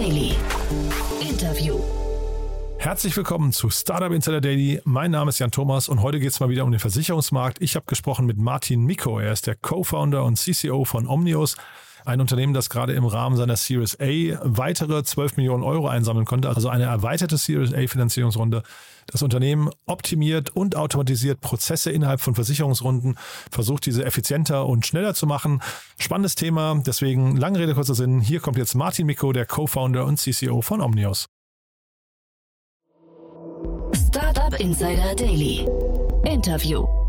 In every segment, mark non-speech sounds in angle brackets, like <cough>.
Daily. Interview. Herzlich willkommen zu Startup Insider Daily. Mein Name ist Jan Thomas und heute geht es mal wieder um den Versicherungsmarkt. Ich habe gesprochen mit Martin Miko. Er ist der Co-Founder und CCO von Omnios, ein Unternehmen, das gerade im Rahmen seiner Series A weitere 12 Millionen Euro einsammeln konnte, also eine erweiterte Series A Finanzierungsrunde. Das Unternehmen optimiert und automatisiert Prozesse innerhalb von Versicherungsrunden, versucht diese effizienter und schneller zu machen. Spannendes Thema, deswegen lange Rede, kurzer Sinn. Hier kommt jetzt Martin Miko, der Co-Founder und CCO von Omnios. Startup Insider Daily. Interview.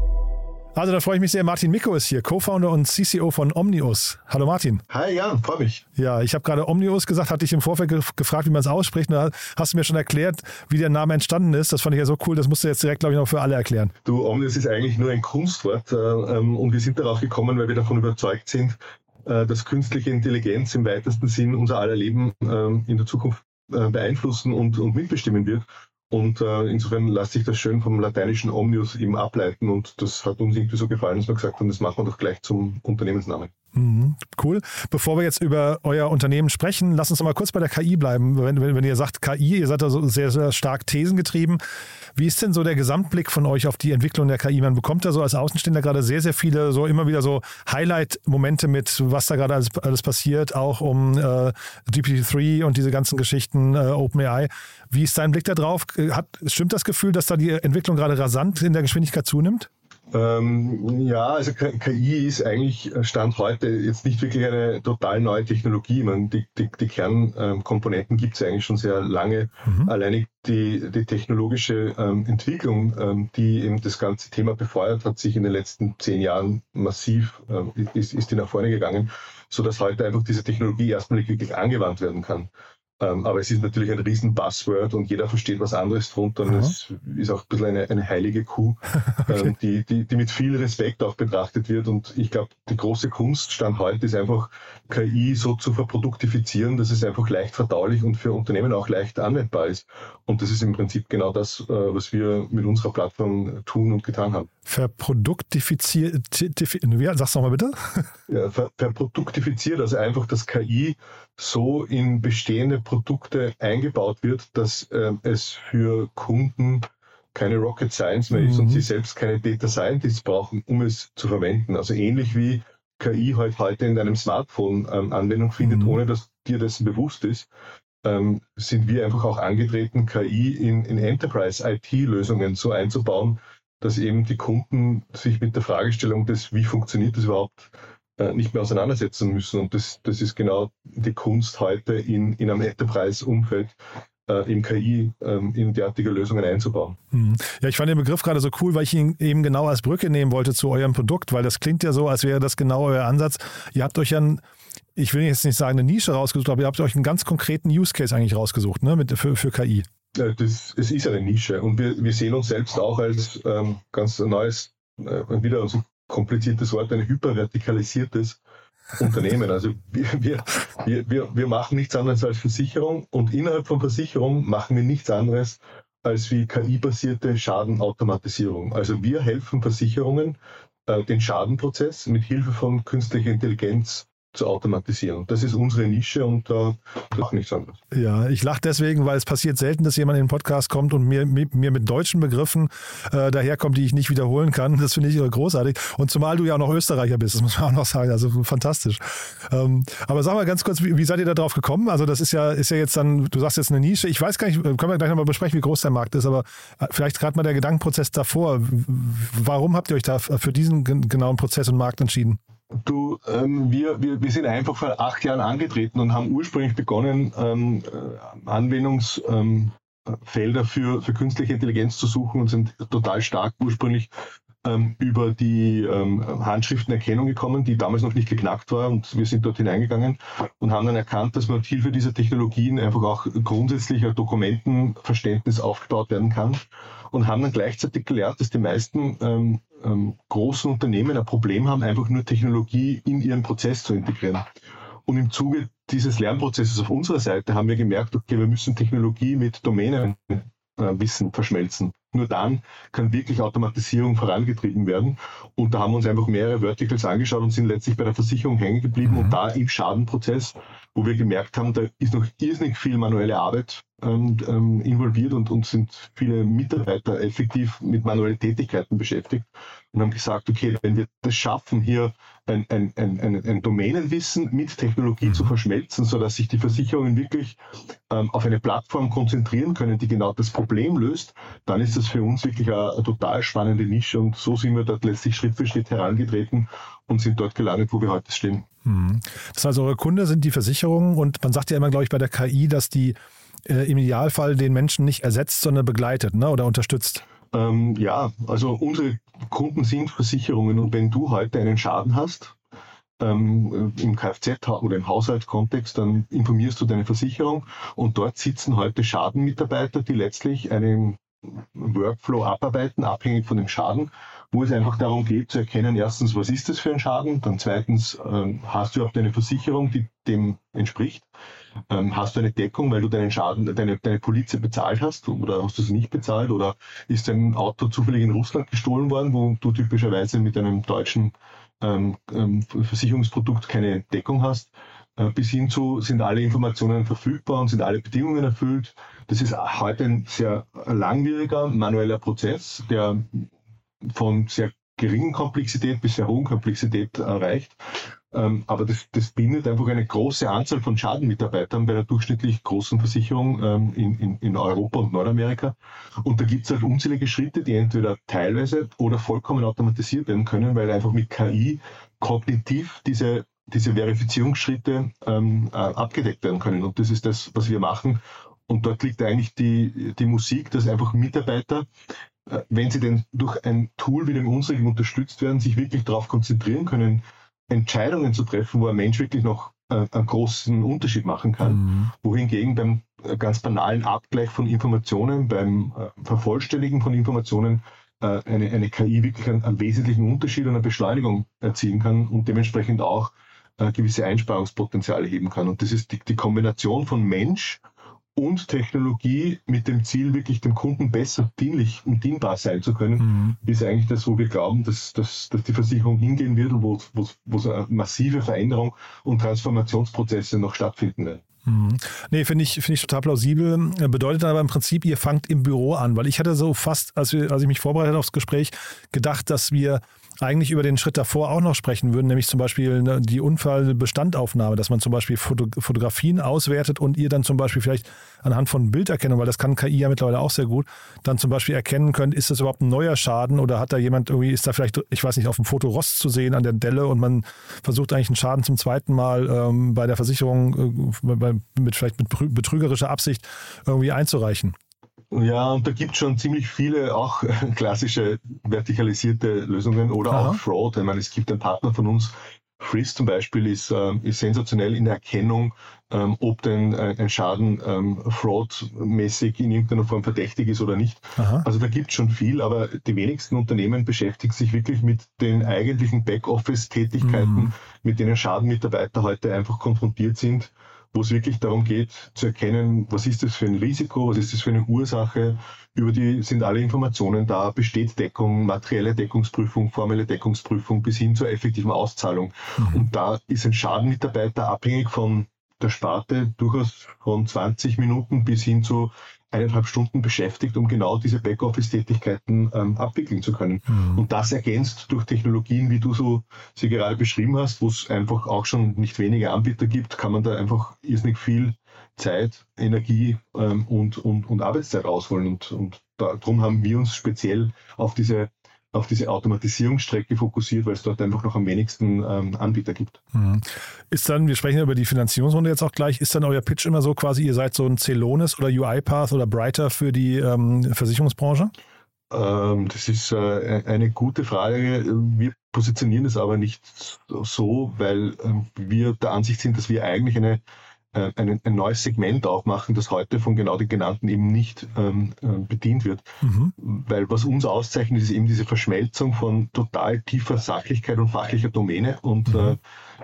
Also da freue ich mich sehr. Martin Miko ist hier, Co-Founder und CCO von Omnius. Hallo Martin. Hi Jan, freue mich. Ja, ich habe gerade Omnius gesagt, hatte ich im Vorfeld ge gefragt, wie man es ausspricht. Da hast du mir schon erklärt, wie der Name entstanden ist. Das fand ich ja so cool. Das musst du jetzt direkt, glaube ich, noch für alle erklären. Du, Omnius ist eigentlich nur ein Kunstwort. Äh, ähm, und wir sind darauf gekommen, weil wir davon überzeugt sind, äh, dass künstliche Intelligenz im weitesten Sinn unser aller Leben ähm, in der Zukunft äh, beeinflussen und, und mitbestimmen wird. Und äh, insofern lässt sich das schön vom lateinischen Omnius eben ableiten und das hat uns irgendwie so gefallen, dass wir gesagt haben, das machen wir doch gleich zum Unternehmensnamen. Mhm, cool. Bevor wir jetzt über euer Unternehmen sprechen, lass uns noch mal kurz bei der KI bleiben. Wenn, wenn, wenn ihr sagt KI, ihr seid da so sehr, sehr stark thesengetrieben. Wie ist denn so der Gesamtblick von euch auf die Entwicklung der KI? Man bekommt da so als Außenstehender gerade sehr, sehr viele, so immer wieder so Highlight-Momente mit, was da gerade alles, alles passiert, auch um äh, GPT-3 und diese ganzen Geschichten, äh, OpenAI. Wie ist dein Blick da drauf? Hat, stimmt das Gefühl, dass da die Entwicklung gerade rasant in der Geschwindigkeit zunimmt? Ähm, ja, also KI ist eigentlich äh, Stand heute jetzt nicht wirklich eine total neue Technologie. Man, die, die, die Kernkomponenten gibt es eigentlich schon sehr lange. Mhm. Alleinig die, die technologische ähm, Entwicklung, ähm, die eben das ganze Thema befeuert, hat sich in den letzten zehn Jahren massiv, ähm, ist, ist die nach vorne gegangen, so dass heute einfach diese Technologie erstmal wirklich angewandt werden kann. Ähm, aber es ist natürlich ein riesen Buzzword und jeder versteht was anderes drunter. Und es ist auch ein bisschen eine, eine heilige Kuh, <laughs> okay. ähm, die, die, die mit viel Respekt auch betrachtet wird. Und ich glaube, die große Kunst stand heute ist einfach, KI so zu verproduktifizieren, dass es einfach leicht verdaulich und für Unternehmen auch leicht anwendbar ist. Und das ist im Prinzip genau das, äh, was wir mit unserer Plattform tun und getan haben. Verproduktifiziert, wie, sag's nochmal bitte? Ja, ver, verproduktifiziert, also einfach, dass KI so in bestehende Produkte eingebaut wird, dass äh, es für Kunden keine Rocket Science mehr ist mhm. und sie selbst keine Data Scientists brauchen, um es zu verwenden. Also ähnlich wie KI halt heute in deinem Smartphone ähm, Anwendung findet, mhm. ohne dass dir dessen bewusst ist, ähm, sind wir einfach auch angetreten, KI in, in Enterprise-IT-Lösungen so einzubauen, dass eben die Kunden sich mit der Fragestellung des, wie funktioniert das überhaupt, nicht mehr auseinandersetzen müssen. Und das, das ist genau die Kunst heute in, in einem Enterprise-Umfeld, äh, im KI ähm, in derartige Lösungen einzubauen. Mhm. Ja, ich fand den Begriff gerade so cool, weil ich ihn eben genau als Brücke nehmen wollte zu eurem Produkt, weil das klingt ja so, als wäre das genau euer Ansatz. Ihr habt euch ja ein ich will jetzt nicht sagen, eine Nische rausgesucht, aber ihr habt euch einen ganz konkreten Use Case eigentlich rausgesucht, ne, mit, für, für KI. Das, es ist eine Nische und wir, wir sehen uns selbst auch als ähm, ganz neues, äh, wieder so kompliziertes Wort, ein hypervertikalisiertes Unternehmen. Also wir, wir, wir, wir machen nichts anderes als Versicherung und innerhalb von Versicherung machen wir nichts anderes als wie KI-basierte Schadenautomatisierung. Also wir helfen Versicherungen, äh, den Schadenprozess mit Hilfe von künstlicher Intelligenz zu automatisieren. Das ist unsere Nische und da äh, macht nichts anderes. Ja, ich lache deswegen, weil es passiert selten, dass jemand in den Podcast kommt und mir, mir mit deutschen Begriffen äh, daherkommt, die ich nicht wiederholen kann. Das finde ich großartig. Und zumal du ja auch noch Österreicher bist, das muss man auch noch sagen. Also fantastisch. Ähm, aber sag mal ganz kurz, wie, wie, seid ihr da drauf gekommen? Also das ist ja, ist ja jetzt dann, du sagst jetzt eine Nische. Ich weiß gar nicht, können wir gleich nochmal besprechen, wie groß der Markt ist, aber äh, vielleicht gerade mal der Gedankenprozess davor. Warum habt ihr euch da für diesen genauen Prozess und Markt entschieden? Du, ähm, wir, wir, wir sind einfach vor acht Jahren angetreten und haben ursprünglich begonnen, ähm, äh, Anwendungsfelder ähm, für, für künstliche Intelligenz zu suchen und sind total stark ursprünglich ähm, über die ähm, Handschriftenerkennung gekommen, die damals noch nicht geknackt war und wir sind dort hineingegangen und haben dann erkannt, dass man mit Hilfe dieser Technologien einfach auch grundsätzlich ein Dokumentenverständnis aufgebaut werden kann und haben dann gleichzeitig gelernt, dass die meisten ähm, ähm, großen Unternehmen ein Problem haben, einfach nur Technologie in ihren Prozess zu integrieren. Und im Zuge dieses Lernprozesses auf unserer Seite haben wir gemerkt, okay, wir müssen Technologie mit Domänen Wissen verschmelzen. Nur dann kann wirklich Automatisierung vorangetrieben werden. Und da haben wir uns einfach mehrere Verticals angeschaut und sind letztlich bei der Versicherung hängen geblieben mhm. und da im Schadenprozess, wo wir gemerkt haben, da ist noch irrsinnig viel manuelle Arbeit ähm, ähm, involviert und, und sind viele Mitarbeiter effektiv mit manuellen Tätigkeiten beschäftigt und haben gesagt, okay, wenn wir das schaffen, hier ein, ein, ein, ein, Domänenwissen mit Technologie mhm. zu verschmelzen, sodass sich die Versicherungen wirklich ähm, auf eine Plattform konzentrieren können, die genau das Problem löst, dann ist das für uns wirklich eine, eine total spannende Nische und so sind wir dort letztlich Schritt für Schritt herangetreten und sind dort gelandet, wo wir heute stehen. Mhm. Das heißt, eure Kunde sind die Versicherungen und man sagt ja immer, glaube ich, bei der KI, dass die äh, im Idealfall den Menschen nicht ersetzt, sondern begleitet ne, oder unterstützt. Ähm, ja, also unsere Kunden sind Versicherungen und wenn du heute einen Schaden hast, ähm, im Kfz- oder im Haushaltskontext, dann informierst du deine Versicherung und dort sitzen heute Schadenmitarbeiter, die letztlich einen Workflow abarbeiten, abhängig von dem Schaden, wo es einfach darum geht zu erkennen, erstens, was ist das für ein Schaden, dann zweitens, ähm, hast du überhaupt eine Versicherung, die dem entspricht ähm, hast du eine Deckung, weil du deinen Schaden, deine, deine Polize bezahlt hast oder hast du sie nicht bezahlt oder ist dein Auto zufällig in Russland gestohlen worden, wo du typischerweise mit einem deutschen ähm, Versicherungsprodukt keine Deckung hast? Äh, bis hin zu, sind alle Informationen verfügbar und sind alle Bedingungen erfüllt. Das ist heute ein sehr langwieriger manueller Prozess, der von sehr geringen Komplexität bis sehr hohen Komplexität erreicht. Ähm, aber das, das bindet einfach eine große Anzahl von Schadenmitarbeitern bei einer durchschnittlich großen Versicherung ähm, in, in, in Europa und Nordamerika. Und da gibt es halt unzählige Schritte, die entweder teilweise oder vollkommen automatisiert werden können, weil einfach mit KI kognitiv diese diese Verifizierungsschritte ähm, äh, abgedeckt werden können. Und das ist das, was wir machen. Und dort liegt eigentlich die, die Musik, dass einfach Mitarbeiter, wenn sie denn durch ein Tool wie dem unsrigen unterstützt werden, sich wirklich darauf konzentrieren können, Entscheidungen zu treffen, wo ein Mensch wirklich noch äh, einen großen Unterschied machen kann. Mhm. Wohingegen beim äh, ganz banalen Abgleich von Informationen, beim äh, Vervollständigen von Informationen äh, eine, eine KI wirklich einen, einen, wesentlichen Unterschied und eine Beschleunigung erzielen kann und dementsprechend auch äh, gewisse Einsparungspotenziale heben kann. Und das ist die, die Kombination von Mensch und Technologie mit dem Ziel, wirklich dem Kunden besser dienlich und dienbar sein zu können, mhm. ist eigentlich das, wo wir glauben, dass, dass, dass die Versicherung hingehen wird und wo, wo, wo so eine massive Veränderung und Transformationsprozesse noch stattfinden werden. Mhm. Nee, finde ich, finde ich total plausibel. Bedeutet aber im Prinzip, ihr fangt im Büro an, weil ich hatte so fast, als, wir, als ich mich vorbereitet aufs Gespräch, gedacht, dass wir eigentlich über den Schritt davor auch noch sprechen würden, nämlich zum Beispiel ne, die Unfallbestandaufnahme, dass man zum Beispiel Foto Fotografien auswertet und ihr dann zum Beispiel vielleicht anhand von Bilderkennung, weil das kann KI ja mittlerweile auch sehr gut, dann zum Beispiel erkennen könnt, ist das überhaupt ein neuer Schaden oder hat da jemand irgendwie, ist da vielleicht, ich weiß nicht, auf dem Foto Rost zu sehen an der Delle und man versucht eigentlich einen Schaden zum zweiten Mal ähm, bei der Versicherung äh, bei, mit vielleicht mit betrügerischer Absicht irgendwie einzureichen. Ja, und da gibt es schon ziemlich viele auch <laughs> klassische vertikalisierte Lösungen oder Aha. auch Fraud. Ich meine, es gibt einen Partner von uns, Friss zum Beispiel, ist, äh, ist sensationell in der Erkennung, ähm, ob denn äh, ein Schaden ähm, fraudmäßig in irgendeiner Form verdächtig ist oder nicht. Aha. Also da gibt es schon viel, aber die wenigsten Unternehmen beschäftigen sich wirklich mit den eigentlichen Backoffice-Tätigkeiten, mhm. mit denen Schadenmitarbeiter heute einfach konfrontiert sind wo es wirklich darum geht zu erkennen, was ist das für ein Risiko, was ist das für eine Ursache, über die sind alle Informationen da, besteht Deckung, materielle Deckungsprüfung, formelle Deckungsprüfung bis hin zur effektiven Auszahlung. Mhm. Und da ist ein Schadenmitarbeiter abhängig von der Sparte durchaus von 20 Minuten bis hin zu eineinhalb Stunden beschäftigt, um genau diese Backoffice-Tätigkeiten ähm, abwickeln zu können. Mhm. Und das ergänzt durch Technologien, wie du so sie gerade beschrieben hast, wo es einfach auch schon nicht wenige Anbieter gibt, kann man da einfach irrsinnig viel Zeit, Energie ähm, und, und, und Arbeitszeit rausholen. Und, und darum haben wir uns speziell auf diese auf diese Automatisierungsstrecke fokussiert, weil es dort einfach noch am wenigsten ähm, Anbieter gibt. Mhm. Ist dann, wir sprechen über die Finanzierungsrunde jetzt auch gleich, ist dann euer Pitch immer so quasi, ihr seid so ein Celonis oder UiPath oder Brighter für die ähm, Versicherungsbranche? Ähm, das ist äh, eine gute Frage. Wir positionieren es aber nicht so, weil äh, wir der Ansicht sind, dass wir eigentlich eine äh, ein, ein, neues Segment aufmachen, das heute von genau den genannten eben nicht ähm, äh, bedient wird. Mhm. Weil was uns auszeichnet, ist eben diese Verschmelzung von total tiefer Sachlichkeit und fachlicher Domäne. Und mhm. äh,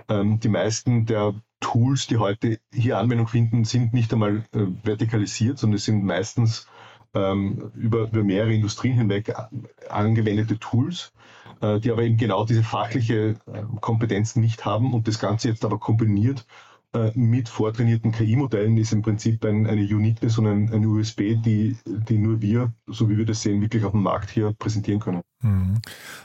ähm, die meisten der Tools, die heute hier Anwendung finden, sind nicht einmal äh, vertikalisiert, sondern es sind meistens ähm, über, über mehrere Industrien hinweg angewendete Tools, äh, die aber eben genau diese fachliche äh, Kompetenz nicht haben und das Ganze jetzt aber kombiniert mit vortrainierten KI-Modellen ist im Prinzip ein, eine Uniqueness und ein, ein USB, die, die nur wir, so wie wir das sehen, wirklich auf dem Markt hier präsentieren können. Mhm.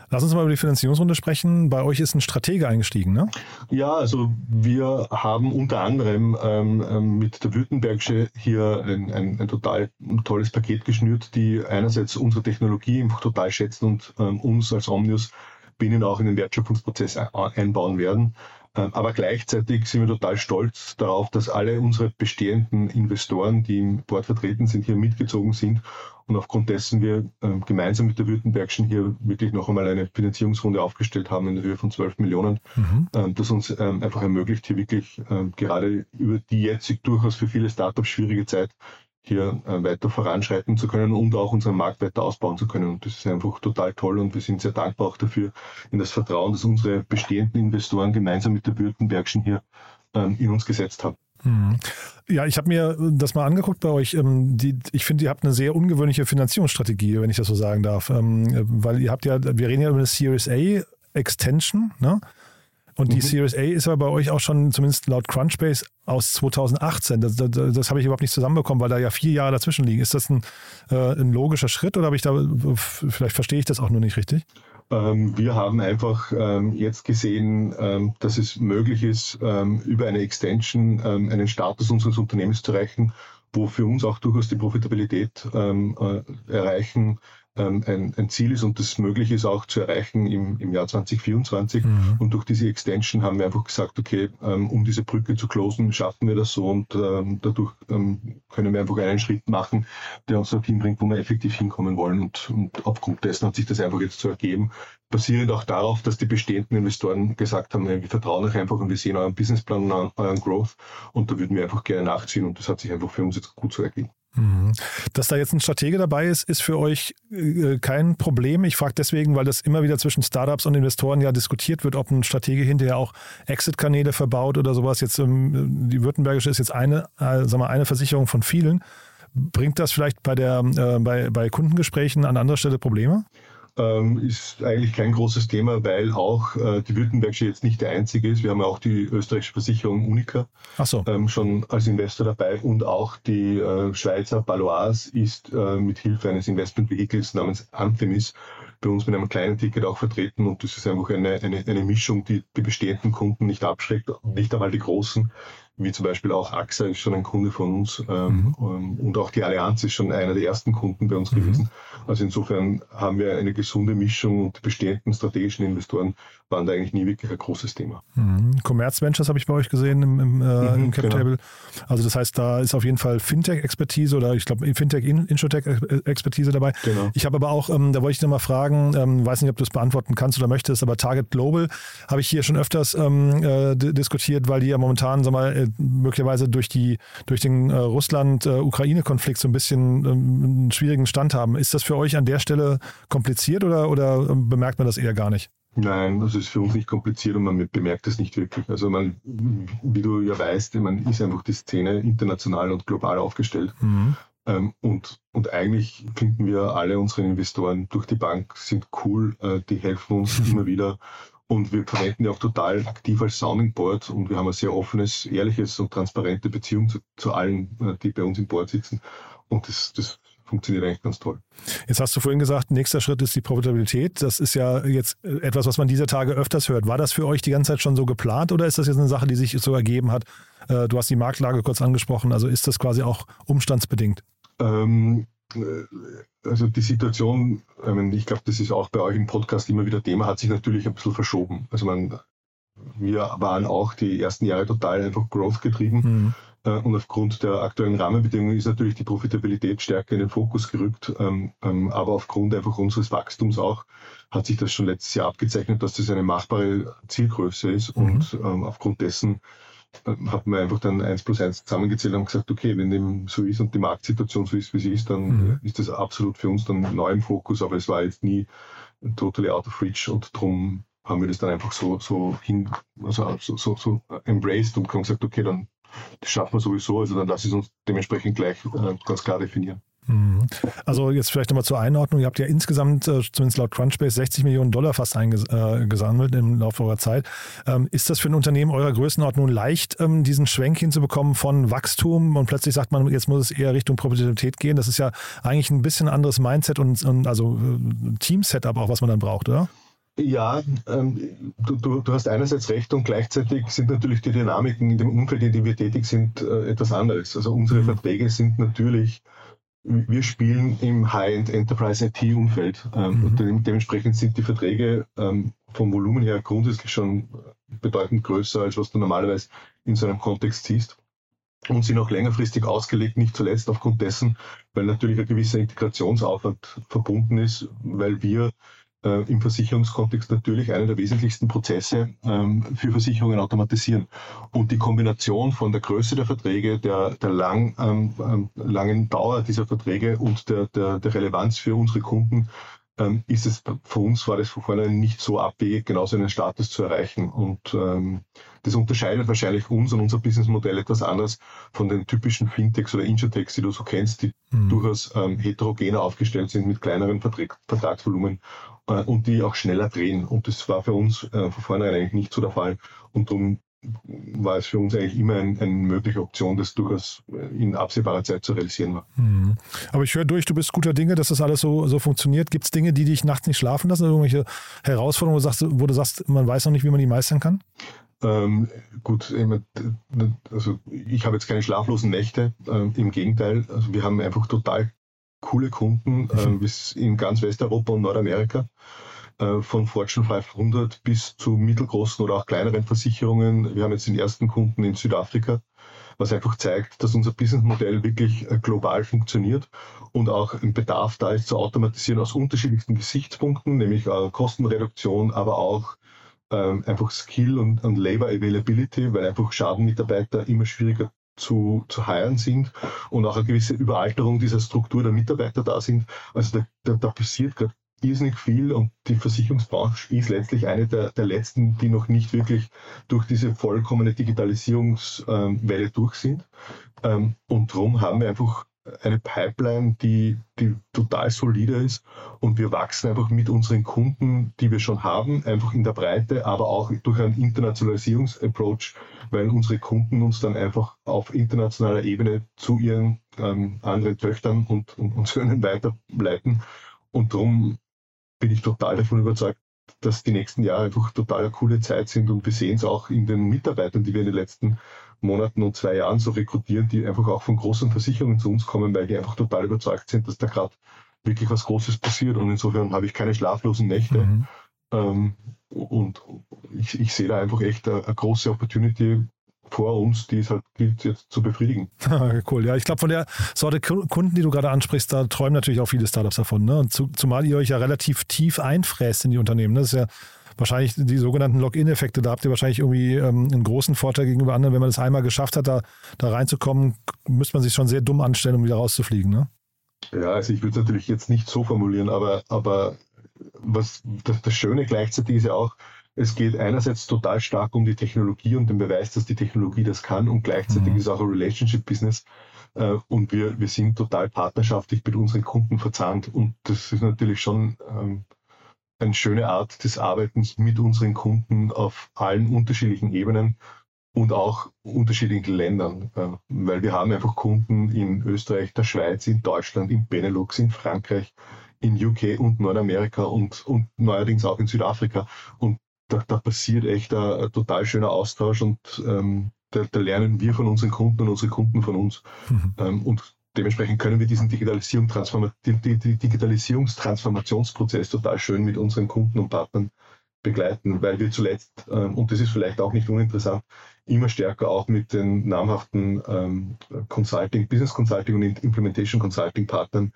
Lass uns mal über die Finanzierungsrunde sprechen. Bei euch ist ein Stratege eingestiegen, ne? Ja, also wir haben unter anderem ähm, ähm mit der Württembergische hier ein, ein, ein, total tolles Paket geschnürt, die einerseits unsere Technologie total schätzen und ähm, uns als Omnius binnen auch in den Wertschöpfungsprozess einbauen werden. Ähm, aber gleichzeitig sind wir total stolz darauf, dass alle unsere bestehenden Investoren, die im Board vertreten sind, hier mitgezogen sind und aufgrund dessen wir ähm, gemeinsam mit der Württembergischen hier wirklich noch einmal eine Finanzierungsrunde aufgestellt haben in der Höhe von 12 Millionen, mhm. Ähm, das uns einfach ermöglicht, hier wirklich gerade über die jetzt durchaus für viele Startups schwierige Zeit hier äh, weiter voranschreiten zu können und auch unseren Markt weiter ausbauen zu können. Und das ist einfach total toll und wir sind sehr dankbar auch dafür, in das Vertrauen, das unsere bestehenden Investoren gemeinsam mit der Württembergschen hier ähm, in uns gesetzt haben. Mhm. Ja, ich habe mir das mal angeguckt bei euch. Ähm, ich finde, ihr habt eine sehr ungewöhnliche Finanzierungsstrategie, wenn ich das so sagen darf. Ähm, weil ihr habt ja, wir reden ja über eine Series A Extension, ne? Und die mhm. Series A ist aber bei euch auch schon, zumindest laut Crunchbase, aus 2018. Das, das, das habe ich überhaupt nicht zusammenbekommen, weil da ja vier Jahre dazwischen liegen. Ist das ein, äh, ein logischer Schritt oder habe ich da, vielleicht verstehe ich das auch nur nicht richtig? Ähm, wir haben einfach ähm, jetzt gesehen, ähm, dass es möglich ist, über eine Extension einen Status unseres Unternehmens zu erreichen, wo für uns auch durchaus die Profitabilität äh, erreichen ähm, ein, ein, Ziel ist und das möglich ist auch zu erreichen im, im Jahr 2024. Mhm. Und durch diese Extension haben wir einfach gesagt, okay, ähm, um diese Brücke zu closen, schaffen wir das so und ähm, dadurch ähm, können wir einfach einen Schritt machen, der uns dorthin bringt, wo wir effektiv hinkommen wollen. Und, und aufgrund dessen hat sich das einfach jetzt so ergeben, basierend auch darauf, dass die bestehenden Investoren gesagt haben, wir vertrauen euch einfach und wir sehen euren Businessplan und euren Growth und da würden wir einfach gerne nachziehen und das hat sich einfach für uns jetzt gut so ergeben. Mhm. Dass da jetzt ein Stratege dabei ist, ist für euch äh, kein Problem. Ich frage deswegen, weil das immer wieder zwischen Startups und Investoren ja diskutiert wird, ob ein Stratege hinterher auch Exit-Kanäle verbaut oder sowas. Jetzt ähm, die Württembergische ist jetzt eine, äh, sag mal, eine Versicherung von vielen. Bringt das vielleicht bei, der, äh, bei, bei Kundengesprächen an anderer Stelle Probleme? Ähm, ist eigentlich kein großes Thema, weil auch äh, die Württembergische jetzt nicht der einzige ist. Wir haben auch die österreichische Versicherung Unica so. ähm, schon als Investor dabei und auch die äh, Schweizer Baloise ist äh, mit Hilfe eines Investmentvehikels namens Anthemis bei uns mit einem kleinen Ticket auch vertreten und das ist einfach eine, eine, eine Mischung, die die bestehenden Kunden nicht abschreckt, nicht einmal die großen wie zum Beispiel auch AXA ist schon ein Kunde von uns ähm, mhm. Ähm, und auch die Allianz ist schon einer der ersten Kunden bei uns mhm. gewesen. Also insofern haben wir eine gesunde Mischung und die bestehenden strategischen Investoren waren da eigentlich nie wirklich ein großes Thema. Mhm. Commerz Ventures habe ich bei euch gesehen im, im, äh, mhm, im Cap Table. Genau. Also das heißt, da ist auf jeden Fall Fintech-Expertise oder ich glaube Fintech, Insurtech-Expertise dabei. Genau. Ich habe aber auch, ähm, da wollte ich nochmal fragen, ähm, weiß nicht, ob du es beantworten kannst oder möchtest, aber Target Global habe ich hier schon öfters ähm, äh, diskutiert, weil die ja momentan, sag mal, äh, möglicherweise durch, die, durch den äh, Russland-Ukraine-Konflikt so ein bisschen ähm, einen schwierigen Stand haben. Ist das für euch an der Stelle kompliziert oder, oder ähm, bemerkt man das eher gar nicht? Nein, das ist für uns nicht kompliziert und man bemerkt es nicht wirklich. Also man, wie du ja weißt, man ist einfach die Szene international und global aufgestellt. Mhm. Ähm, und, und eigentlich finden wir alle unsere Investoren durch die Bank sind cool, äh, die helfen uns <laughs> immer wieder. Und wir verwenden die auch total aktiv als Sounding Board und wir haben ein sehr offenes, ehrliches und transparente Beziehung zu, zu allen, äh, die bei uns im Board sitzen. Und das, das funktioniert eigentlich ganz toll. Jetzt hast du vorhin gesagt, nächster Schritt ist die Profitabilität. Das ist ja jetzt etwas, was man dieser Tage öfters hört. War das für euch die ganze Zeit schon so geplant oder ist das jetzt eine Sache, die sich so ergeben hat? Äh, du hast die Marktlage kurz angesprochen. Also ist das quasi auch umstandsbedingt? Ähm, äh, also die Situation, ich glaube, das ist auch bei euch im Podcast immer wieder Thema, hat sich natürlich ein bisschen verschoben. Also man, wir waren auch die ersten Jahre total einfach Growth getrieben. Mhm. Äh, und aufgrund der aktuellen Rahmenbedingungen ist natürlich die Profitabilität stärker in den Fokus gerückt. Ähm, ähm, aber aufgrund einfach unseres Wachstums auch hat sich das schon letztes Jahr abgezeichnet, dass das eine machbare Zielgröße ist. Mhm. Und ähm, aufgrund dessen hat man einfach dann eins plus eins zusammengezählt und gesagt, okay, wenn dem so ist und die Marktsituation so ist, wie sie ist, dann mhm. ist das absolut für uns dann neu im Fokus, aber es war jetzt nie totally out of reach und darum haben wir das dann einfach so, so hin, also so, so, so embraced und gesagt, okay, dann das schaffen wir sowieso, also dann lass es uns dementsprechend gleich äh, ganz klar definieren. Mhm. Also jetzt vielleicht nochmal zur Einordnung. Ihr habt ja insgesamt, äh, zumindest laut Crunchbase, 60 Millionen Dollar fast eingesammelt im Laufe eurer Zeit. Ähm, ist das für ein Unternehmen eurer Größenordnung leicht, ähm, diesen Schwenk hinzubekommen von Wachstum und plötzlich sagt man, jetzt muss es eher Richtung Profitabilität gehen? Das ist ja eigentlich ein bisschen anderes Mindset und, also äh, Team-Setup auch, was man dann braucht, oder? Ja, ähm, du, du, du, hast einerseits recht und gleichzeitig sind natürlich die Dynamiken in dem Umfeld, in dem wir tätig sind, äh, etwas anderes. Also unsere mhm. Verträge sind natürlich wir spielen im High-End Enterprise IT-Umfeld. Ähm, mhm. dementsprechend sind die Verträge ähm, vom Volumen her grundsätzlich schon bedeutend größer, als was du normalerweise in so einem Kontext siehst. Und sind auch längerfristig ausgelegt, nicht zuletzt aufgrund dessen, weil natürlich ein gewisser Integrationsaufwand verbunden ist, weil wir äh, im Versicherungskontext natürlich einen der wesentlichsten Prozesse ähm, für Versicherungen automatisieren. Und die Kombination von der Größe der Verträge, der, der lang, ähm, ähm langen Dauer dieser Verträge und der, der, der Relevanz für unsere Kunden ähm, ist es für uns war das von vornherein nicht so abwegig, genauso einen Status zu erreichen. Und ähm, das unterscheidet wahrscheinlich uns und unser Businessmodell etwas anders von den typischen Fintechs oder Insurtechs, die du so kennst, die mhm. durchaus ähm, heterogener aufgestellt sind mit kleineren Vertrag Vertragsvolumen äh, und die auch schneller drehen. Und das war für uns äh, von vornherein eigentlich nicht so der Fall. Und darum war es für uns eigentlich immer eine ein mögliche Option, das durchaus in absehbarer Zeit zu realisieren war. Mhm. Aber ich höre durch, du bist guter Dinge, dass das alles so, so funktioniert. Gibt es Dinge, die dich nachts nicht schlafen lassen? Irgendwelche Herausforderungen, wo du, sagst, wo du sagst, man weiß noch nicht, wie man die meistern kann? Ähm, gut, also ich habe jetzt keine schlaflosen Nächte. Ähm, Im Gegenteil, also wir haben einfach total coole Kunden mhm. äh, in ganz Westeuropa und Nordamerika. Äh, von Fortune 500 bis zu mittelgroßen oder auch kleineren Versicherungen. Wir haben jetzt den ersten Kunden in Südafrika, was einfach zeigt, dass unser Businessmodell wirklich äh, global funktioniert und auch ein Bedarf da ist zu automatisieren aus unterschiedlichsten Gesichtspunkten, nämlich äh, Kostenreduktion, aber auch ähm, einfach Skill und, und Labor Availability, weil einfach Schadenmitarbeiter immer schwieriger zu, zu heiren sind und auch eine gewisse Überalterung dieser Struktur der Mitarbeiter da sind. Also da, da, da passiert gerade irrsinnig viel und die Versicherungsbranche ist letztlich eine der, der letzten, die noch nicht wirklich durch diese vollkommene Digitalisierungswelle durch sind. Ähm, und darum haben wir einfach eine Pipeline, die, die total solide ist und wir wachsen einfach mit unseren Kunden, die wir schon haben, einfach in der Breite, aber auch durch einen Internationalisierungsapproach, weil unsere Kunden uns dann einfach auf internationaler Ebene zu ihren ähm, anderen Töchtern und, und, und <laughs> Söhnen weiterleiten. Und darum bin ich total davon überzeugt, dass die nächsten Jahre einfach total eine coole Zeit sind und wir sehen es auch in den Mitarbeitern, die wir in den letzten Monaten und zwei Jahren so rekrutieren, die einfach auch von großen Versicherungen zu uns kommen, weil die einfach total überzeugt sind, dass da gerade wirklich was Großes passiert und insofern habe ich keine schlaflosen Nächte. Mhm. Ähm, und ich, ich, sehe da einfach echt eine, eine große Opportunity, vor uns, die es halt gilt jetzt zu befriedigen. <laughs> cool, ja. Ich glaube, von der Sorte Kunden, die du gerade ansprichst, da träumen natürlich auch viele Startups davon. Ne? Und zu, zumal ihr euch ja relativ tief einfräst in die Unternehmen. Das ist ja wahrscheinlich die sogenannten Login-Effekte. Da habt ihr wahrscheinlich irgendwie ähm, einen großen Vorteil gegenüber anderen. Wenn man das einmal geschafft hat, da, da reinzukommen, müsste man sich schon sehr dumm anstellen, um wieder rauszufliegen. Ne? Ja, also ich würde es natürlich jetzt nicht so formulieren, aber, aber was das, das Schöne gleichzeitig ist ja auch, es geht einerseits total stark um die Technologie und den Beweis, dass die Technologie das kann und gleichzeitig mhm. ist auch ein Relationship-Business. Äh, und wir, wir sind total partnerschaftlich mit unseren Kunden verzahnt. Und das ist natürlich schon ähm, eine schöne Art des Arbeitens mit unseren Kunden auf allen unterschiedlichen Ebenen und auch unterschiedlichen Ländern, äh, weil wir haben einfach Kunden in Österreich, der Schweiz, in Deutschland, in Benelux, in Frankreich, in UK und Nordamerika und, und neuerdings auch in Südafrika. Und da, da passiert echt ein, ein, total schöner Austausch und ähm, da, da, lernen wir von unseren Kunden und unsere Kunden von uns. Mhm. Ähm, und dementsprechend können wir diesen Digitalisierung die, die, Digitalisierungstransformationsprozess total schön mit unseren Kunden und Partnern begleiten, weil wir zuletzt, ähm, und das ist vielleicht auch nicht uninteressant, immer stärker auch mit den namhaften ähm, Consulting, Business Consulting und Implementation Consulting Partnern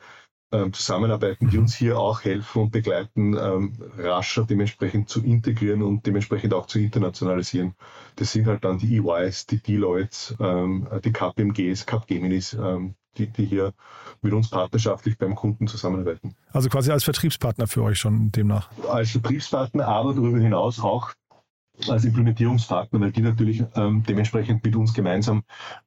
ähm, zusammenarbeiten, die uns hier auch helfen und begleiten, ähm, rascher dementsprechend zu integrieren und dementsprechend auch zu internationalisieren. Das sind halt dann die EYs, die Deloitte, ähm, die KPMGs, Capgeminis, ähm, die, die hier mit uns partnerschaftlich beim Kunden zusammenarbeiten. Also quasi als Vertriebspartner für euch schon demnach? Als Vertriebspartner, aber darüber hinaus auch als Implementierungspartner, weil die natürlich ähm, dementsprechend mit uns gemeinsam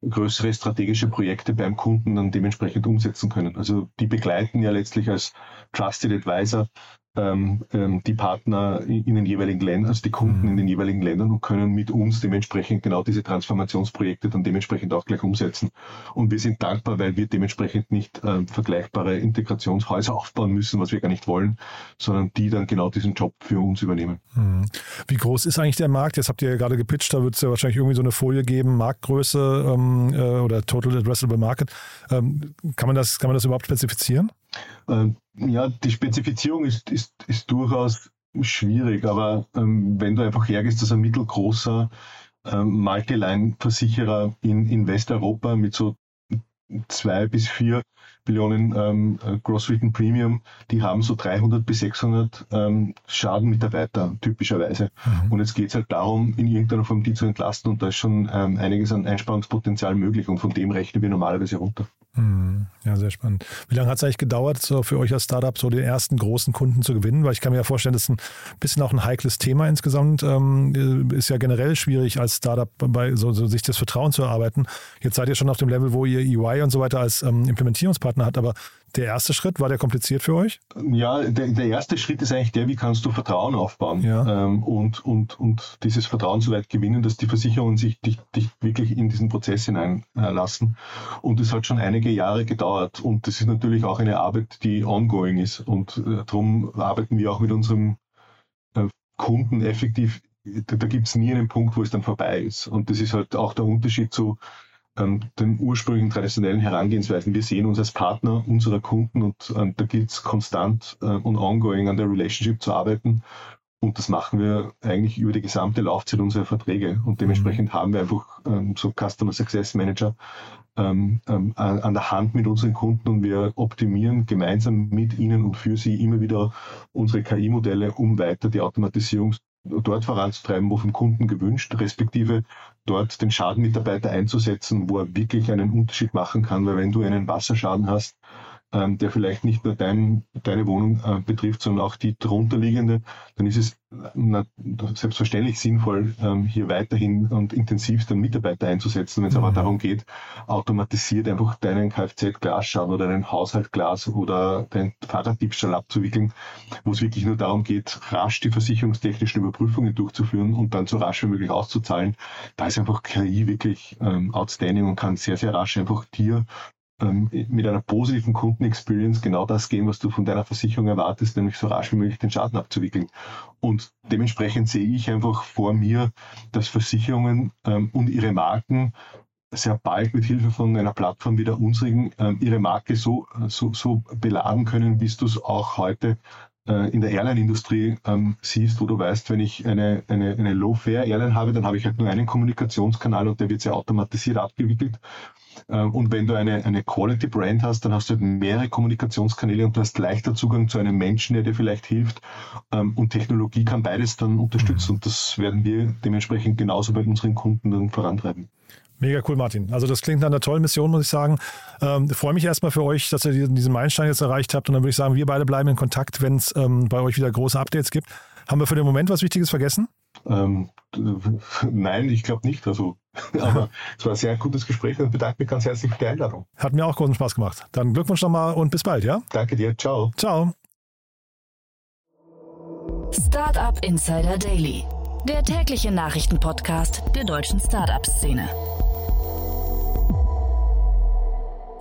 größere strategische Projekte beim Kunden dann dementsprechend umsetzen können. Also die begleiten ja letztlich als Trusted Advisor ähm, ähm, die Partner in den jeweiligen Ländern, also die Kunden mhm. in den jeweiligen Ländern und können mit uns dementsprechend genau diese Transformationsprojekte dann dementsprechend auch gleich umsetzen. Und wir sind dankbar, weil wir dementsprechend nicht äh, vergleichbare Integrationshäuser aufbauen müssen, was wir gar nicht wollen, sondern die dann genau diesen Job für uns übernehmen. Mhm. Wie groß ist eigentlich der Markt? Jetzt habt ihr ja gerade gepitcht, da wird es ja wahrscheinlich irgendwie so eine Folie geben, Marktgröße ähm, äh, oder Total Addressable Market. Ähm, kann, man das, kann man das überhaupt spezifizieren? Ähm, ja, die Spezifizierung ist, ist, ist durchaus schwierig, aber ähm, wenn du einfach hergehst, dass ein mittelgroßer ähm, Multiline-Versicherer in, in Westeuropa mit so zwei bis vier Billionen ähm, äh, Gross Written Premium, die haben so 300 bis 600 ähm, Schadenmitarbeiter typischerweise. Mhm. Und jetzt geht es halt darum, in irgendeiner Form die zu entlasten und da ist schon ähm, einiges an Einsparungspotenzial möglich und von dem rechnen wir normalerweise runter. Mhm. Ja, sehr spannend. Wie lange hat es eigentlich gedauert, so für euch als Startup so den ersten großen Kunden zu gewinnen? Weil ich kann mir ja vorstellen, das ist ein bisschen auch ein heikles Thema insgesamt. Ähm, ist ja generell schwierig als Startup bei so, so, sich das Vertrauen zu erarbeiten. Jetzt seid ihr schon auf dem Level, wo ihr EY und so weiter als ähm, Implementierungspartner habt, aber der erste Schritt, war der kompliziert für euch? Ja, der, der erste Schritt ist eigentlich der, wie kannst du Vertrauen aufbauen ja. ähm, und, und, und dieses Vertrauen so weit gewinnen, dass die Versicherungen sich dich, dich wirklich in diesen Prozess hineinlassen. Und es hat schon einige Jahre gedauert und das ist natürlich auch eine Arbeit, die ongoing ist und äh, darum arbeiten wir auch mit unserem äh, Kunden effektiv. Da, da gibt es nie einen Punkt, wo es dann vorbei ist. Und das ist halt auch der Unterschied zu ähm, den ursprünglichen traditionellen Herangehensweisen. Wir sehen uns als Partner unserer Kunden und ähm, da gilt es konstant äh, und ongoing an der Relationship zu arbeiten. Und das machen wir eigentlich über die gesamte Laufzeit unserer Verträge. Und dementsprechend mhm. haben wir einfach ähm, so Customer Success Manager ähm, ähm, an der Hand mit unseren Kunden und wir optimieren gemeinsam mit ihnen und für sie immer wieder unsere KI-Modelle, um weiter die Automatisierung dort voranzutreiben, wo vom Kunden gewünscht, respektive dort den Schadenmitarbeiter einzusetzen, wo er wirklich einen Unterschied machen kann, weil wenn du einen Wasserschaden hast, ähm, der vielleicht nicht nur dein, deine Wohnung äh, betrifft, sondern auch die darunterliegende, dann ist es na, selbstverständlich sinnvoll, ähm, hier weiterhin und intensiv den Mitarbeiter einzusetzen. Wenn es mhm. aber darum geht, automatisiert einfach deinen Kfz-Glasschaden oder deinen Haushaltglas oder deinen Fahrraddiebstahl abzuwickeln, wo es wirklich nur darum geht, rasch die versicherungstechnischen Überprüfungen durchzuführen und dann so rasch wie möglich auszuzahlen, da ist einfach KI wirklich ähm, outstanding und kann sehr, sehr rasch einfach dir ähm, mit einer positiven Kundenexperience genau das geben, was du von deiner Versicherung erwartest, nämlich so rasch wie möglich den Schaden abzuwickeln. Und dementsprechend sehe ich einfach vor mir, dass Versicherungen ähm, und ihre Marken sehr bald mit Hilfe von einer Plattform wie der unsrigen ähm, ihre Marke so, so, so beladen können, wie du es auch heute in der Airline-Industrie ähm, siehst, wo du weißt, wenn ich eine, eine, eine Low-Fare-Airline habe, dann habe ich halt nur einen Kommunikationskanal und der wird sehr automatisiert abgewickelt. Ähm, und wenn du eine, eine Quality Brand hast, dann hast du halt mehrere Kommunikationskanäle und du hast leichter Zugang zu einem Menschen, der dir vielleicht hilft. Ähm, und Technologie kann beides dann unterstützen. Und das werden wir dementsprechend genauso bei unseren Kunden dann vorantreiben. Mega cool, Martin. Also das klingt nach einer tollen Mission, muss ich sagen. Ähm, freue mich erstmal für euch, dass ihr diesen, diesen Meilenstein jetzt erreicht habt. Und dann würde ich sagen, wir beide bleiben in Kontakt, wenn es ähm, bei euch wieder große Updates gibt. Haben wir für den Moment was Wichtiges vergessen? Ähm, <laughs> nein, ich glaube nicht. Also, <laughs> aber es war ein sehr gutes Gespräch und bedanke mich ganz herzlich für die Einladung. Hat mir auch großen Spaß gemacht. Dann Glückwunsch nochmal und bis bald, ja? Danke dir. Ciao. Ciao. Startup Insider Daily, der tägliche Nachrichtenpodcast der deutschen Startup-Szene.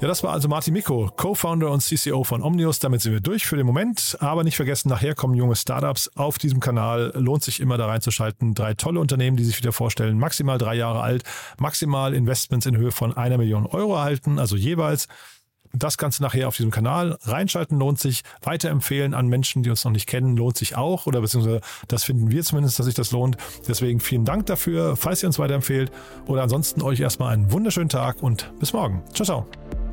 Ja, das war also Martin Miko, Co-Founder und CCO von Omnius. Damit sind wir durch für den Moment. Aber nicht vergessen, nachher kommen junge Startups auf diesem Kanal. Lohnt sich immer da reinzuschalten. Drei tolle Unternehmen, die sich wieder vorstellen. Maximal drei Jahre alt, maximal Investments in Höhe von einer Million Euro erhalten, also jeweils. Das Ganze nachher auf diesem Kanal. Reinschalten lohnt sich. Weiterempfehlen an Menschen, die uns noch nicht kennen, lohnt sich auch. Oder beziehungsweise das finden wir zumindest, dass sich das lohnt. Deswegen vielen Dank dafür, falls ihr uns weiterempfehlt. Oder ansonsten euch erstmal einen wunderschönen Tag und bis morgen. Ciao, ciao.